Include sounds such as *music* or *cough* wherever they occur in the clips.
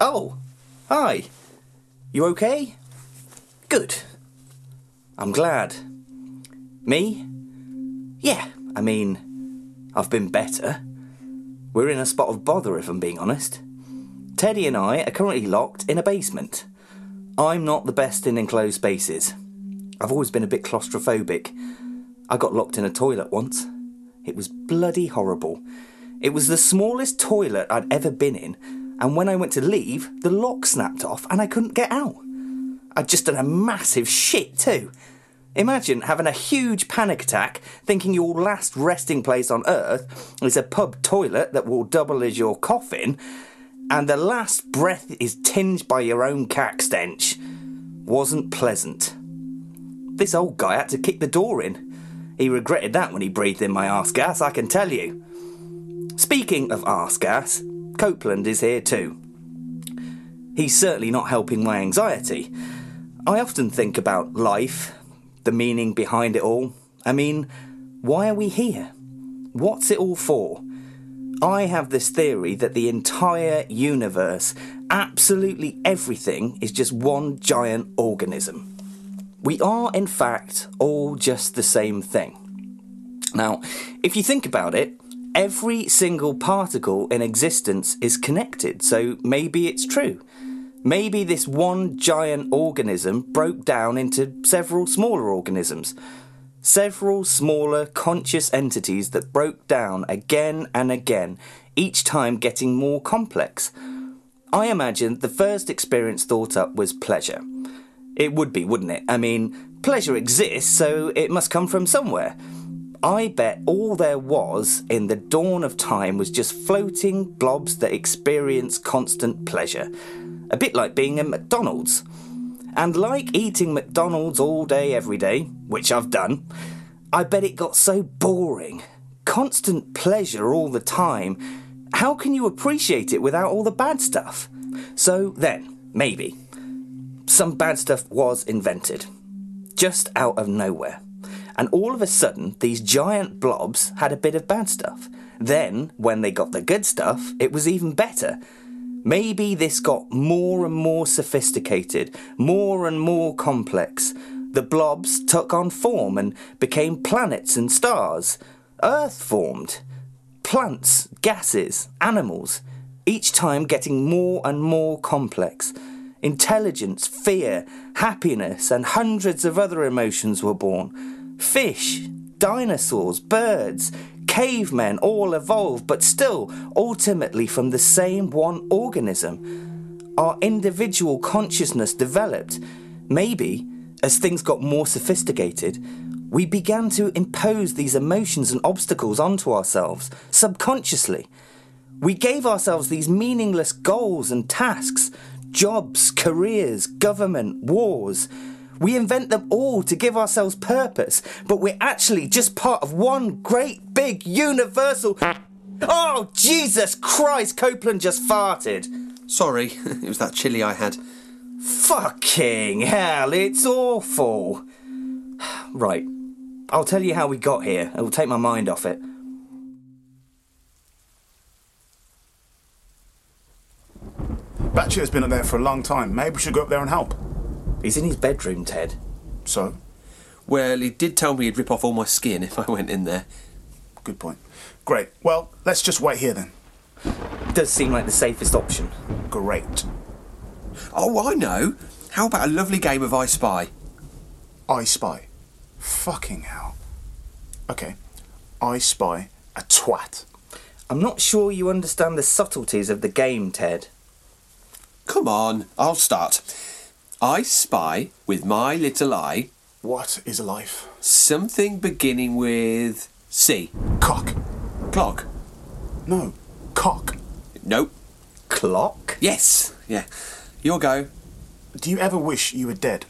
Oh, hi. You okay? Good. I'm glad. Me? Yeah, I mean, I've been better. We're in a spot of bother, if I'm being honest. Teddy and I are currently locked in a basement. I'm not the best in enclosed spaces. I've always been a bit claustrophobic. I got locked in a toilet once. It was bloody horrible. It was the smallest toilet I'd ever been in, and when I went to leave, the lock snapped off and I couldn't get out. I'd just done a massive shit too. Imagine having a huge panic attack thinking your last resting place on earth is a pub toilet that will double as your coffin, and the last breath is tinged by your own cack stench. Wasn't pleasant. This old guy had to kick the door in. He regretted that when he breathed in my arse gas, I can tell you. Speaking of arse gas, Copeland is here too. He's certainly not helping my anxiety. I often think about life, the meaning behind it all. I mean, why are we here? What's it all for? I have this theory that the entire universe, absolutely everything, is just one giant organism. We are, in fact, all just the same thing. Now, if you think about it, every single particle in existence is connected, so maybe it's true. Maybe this one giant organism broke down into several smaller organisms. Several smaller conscious entities that broke down again and again, each time getting more complex. I imagine the first experience thought up was pleasure. It would be, wouldn't it? I mean, pleasure exists, so it must come from somewhere. I bet all there was in the dawn of time was just floating blobs that experience constant pleasure. A bit like being in McDonald's. And like eating McDonald's all day, every day, which I've done, I bet it got so boring. Constant pleasure all the time. How can you appreciate it without all the bad stuff? So then, maybe, some bad stuff was invented. Just out of nowhere. And all of a sudden, these giant blobs had a bit of bad stuff. Then, when they got the good stuff, it was even better. Maybe this got more and more sophisticated, more and more complex. The blobs took on form and became planets and stars. Earth formed. Plants, gases, animals, each time getting more and more complex. Intelligence, fear, happiness, and hundreds of other emotions were born fish, dinosaurs, birds, cavemen all evolved, but still ultimately from the same one organism. Our individual consciousness developed. Maybe, as things got more sophisticated, we began to impose these emotions and obstacles onto ourselves subconsciously. We gave ourselves these meaningless goals and tasks jobs, careers, government, wars. We invent them all to give ourselves purpose, but we're actually just part of one great big universal. *laughs* Oh, Jesus Christ, Copeland just farted. Sorry, *laughs* it was that chili I had. Fucking hell, it's awful. *sighs* Right, I'll tell you how we got here. It will take my mind off it. Batshit's been up there for a long time. Maybe we should go up there and help. He's in his bedroom, Ted. So, Well, he did tell me he'd rip off all my skin if I went in there. good point. Great. Well, let's just wait here then. Does seem like the safest option. Great. Oh, I know. How about a lovely game of I Spy? I spy. Fucking hell. Okay. I spy a twat. I'm not sure you understand the subtleties of the game, Ted. Come on, I'll start. I spy with my little eye What is life? something beginning with C. Cock. Clock. No. Cock. Nope. Clock? Yes. Yeah. Your go. Do you ever wish you were dead?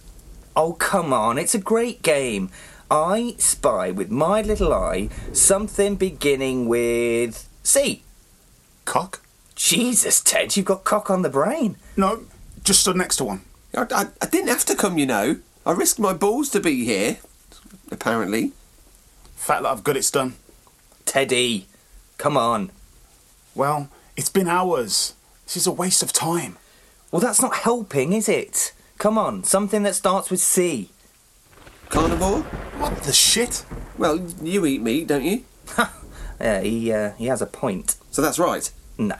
Oh, come on, it's a great game. I spy with my little eye something beginning with C. Cock? Jesus, Ted, you've got cock on the brain. No. Just stood next to one. I, I, I didn't have to come, you know. I risked my balls to be here. Apparently. Fact that I've got it's done. Teddy, come on. Well, it's been hours. This is a waste of time. Well, that's not helping, is it? Come on, something that starts with C. Carnivore? What the shit? Well, you eat meat, don't you? Yeah, he, uh, he has a point. So that's right. No.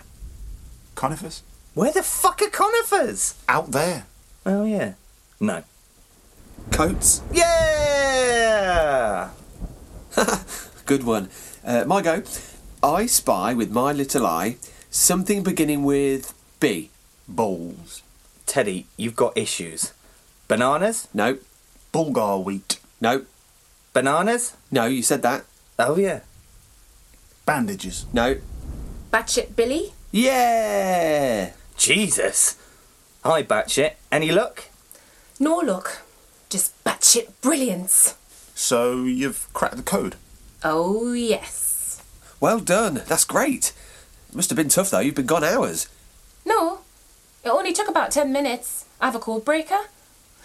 Conifers? Where the fuck are conifers? Out there. Oh, yeah. No. Coats? Yeah! *laughs* Good one. Uh, my go. I spy with my little eye something beginning with B. Balls. Teddy, you've got issues. Bananas? No, Bulgar wheat. no, Bananas? no, you said that. Oh, yeah. Bandages. No. Batshit Billy? Yeah! Jesus. Hi, Batshit. Any luck? No luck. Just batshit brilliance. So you've cracked the code. Oh, yes. Well done. That's great. Must have been tough though. You've been gone hours. No, it only took about 10 minutes. I have a code breaker.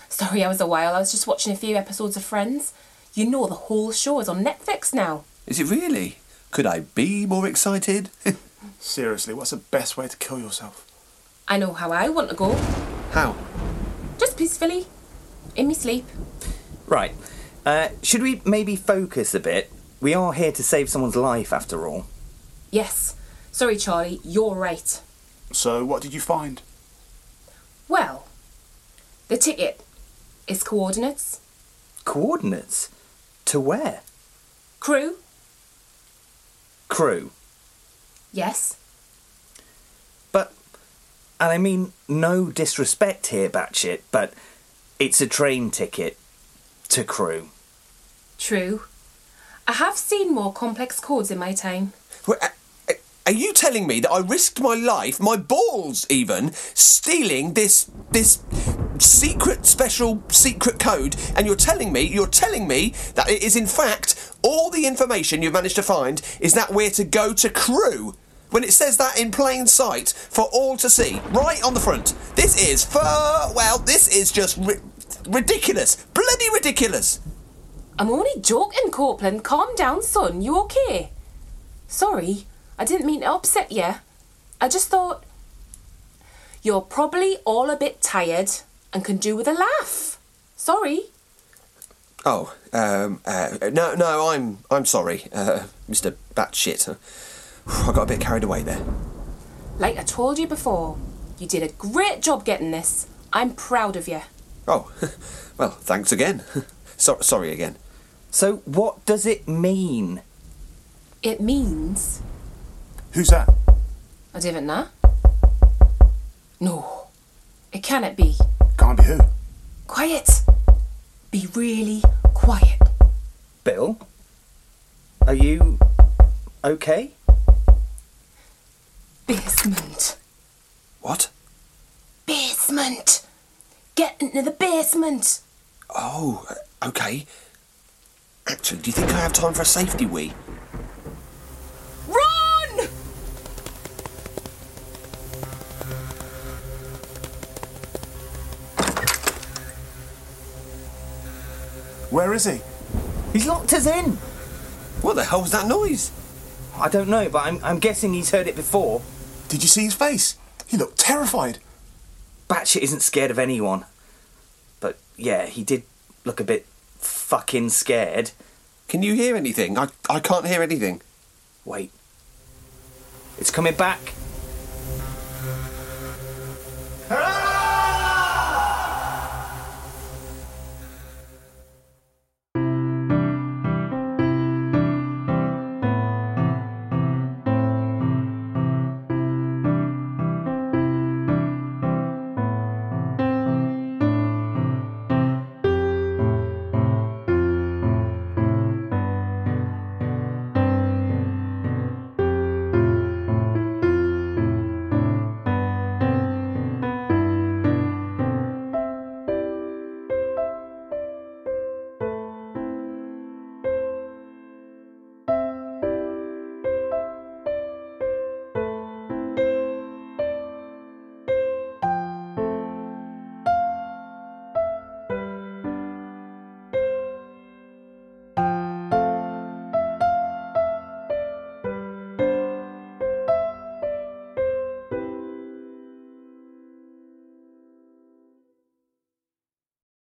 Sorry I was a while, I was just watching a few episodes of Friends. You know the whole show is on Netflix now. Is it really? Could I be more excited? *laughs* Seriously, what's the best way to kill yourself? I know how I want to go. How? Just peacefully. In me sleep. Right. Uh, should we maybe focus a bit? We are here to save someone's life, after all. Yes. Sorry, Charlie, you're right. So what did you find? Well, the ticket is coordinates. Coordinates? To where? Crewe? Crewe. Yes. But, and I mean no disrespect here, Batshit, but it's a train ticket to Crewe. True. I have seen more complex codes in my time. Wait, a- a- Are you telling me that I risked my life, my balls even, stealing this this secret special secret code and you're telling me you're telling me that it is in fact all the information you've managed to find is that we're to go to Crewe when it says that in plain sight for all to see right on the front this is for well this is just ri- ridiculous bloody ridiculous I'm only joking, Copeland. Calm down, son. You okay? Sorry, I didn't mean to upset you. I just thought. You're probably all a bit tired and can do with a laugh. Sorry. Oh, um, uh, no, no, I'm, I'm sorry, uh, Mr. Batshit. I got a bit carried away there. Like I told you before, you did a great job getting this. I'm proud of you. Oh, *laughs* well, thanks again. *laughs* so, sorry again. So, what does it mean? It means. Who's that? I didn't know. No, it cannot be. Can't be who. Quiet. Be really quiet. Bill? Are you okay? Basement. What? Basement. Get into the basement. Oh, uh, okay. Actually, do you think I have time for a safety wee? Run! Where is he? He's locked us in! What the hell was that noise? I don't know, but I'm, I'm guessing he's heard it before. Did you see his face? He looked terrified. Batshit isn't scared of anyone. But yeah, he did look a bit fucking scared. Can you hear anything? I, I can't hear anything. Wait. It's coming back.